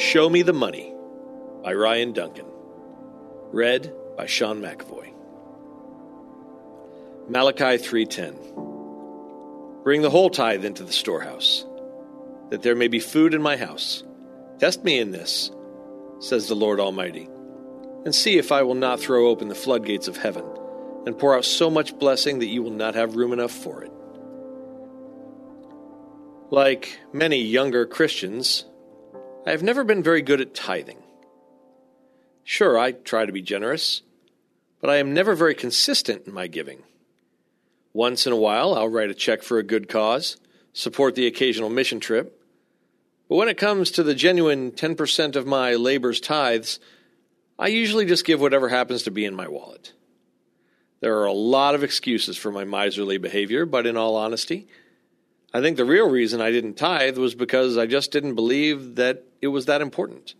Show Me the Money by Ryan Duncan. Read by Sean McAvoy. Malachi 3:10 Bring the whole tithe into the storehouse, that there may be food in my house. Test me in this, says the Lord Almighty, and see if I will not throw open the floodgates of heaven and pour out so much blessing that you will not have room enough for it. Like many younger Christians, I have never been very good at tithing. Sure, I try to be generous, but I am never very consistent in my giving. Once in a while, I'll write a check for a good cause, support the occasional mission trip. But when it comes to the genuine 10% of my labor's tithes, I usually just give whatever happens to be in my wallet. There are a lot of excuses for my miserly behavior, but in all honesty, I think the real reason I didn't tithe was because I just didn't believe that it was that important.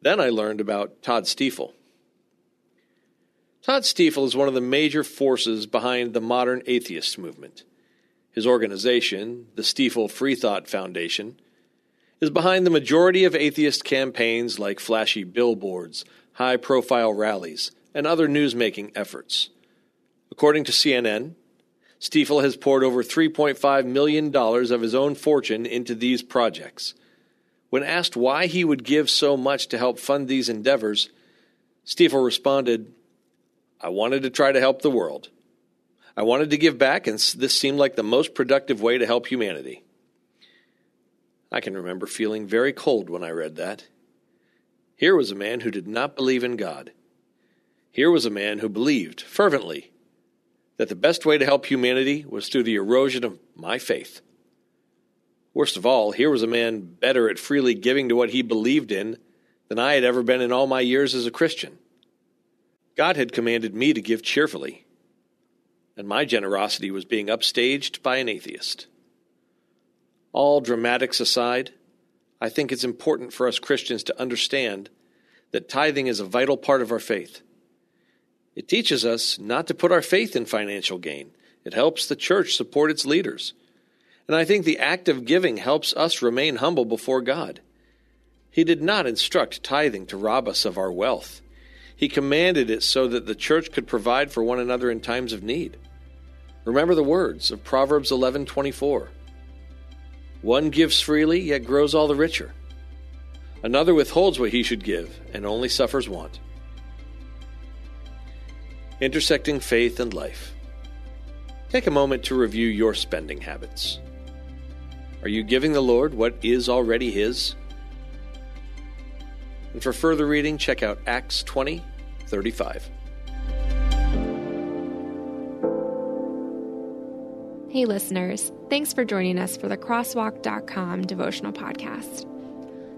Then I learned about Todd Stiefel. Todd Stiefel is one of the major forces behind the modern atheist movement. His organization, the Stiefel Freethought Foundation, is behind the majority of atheist campaigns like flashy billboards, high profile rallies, and other newsmaking efforts. According to CNN, Stiefel has poured over $3.5 million of his own fortune into these projects. When asked why he would give so much to help fund these endeavors, Stiefel responded, I wanted to try to help the world. I wanted to give back, and this seemed like the most productive way to help humanity. I can remember feeling very cold when I read that. Here was a man who did not believe in God. Here was a man who believed fervently that the best way to help humanity was through the erosion of my faith. Worst of all, here was a man better at freely giving to what he believed in than I had ever been in all my years as a Christian. God had commanded me to give cheerfully, and my generosity was being upstaged by an atheist. All dramatics aside, I think it's important for us Christians to understand that tithing is a vital part of our faith. It teaches us not to put our faith in financial gain. It helps the church support its leaders. And I think the act of giving helps us remain humble before God. He did not instruct tithing to rob us of our wealth. He commanded it so that the church could provide for one another in times of need. Remember the words of Proverbs 11:24. One gives freely yet grows all the richer. Another withholds what he should give and only suffers want intersecting faith and life. Take a moment to review your spending habits. Are you giving the Lord what is already His? And for further reading, check out Acts 20 35. Hey, listeners, thanks for joining us for the Crosswalk.com devotional podcast.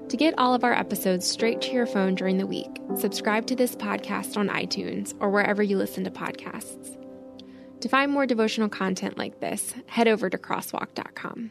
To get all of our episodes straight to your phone during the week, subscribe to this podcast on iTunes or wherever you listen to podcasts. To find more devotional content like this, head over to crosswalk.com.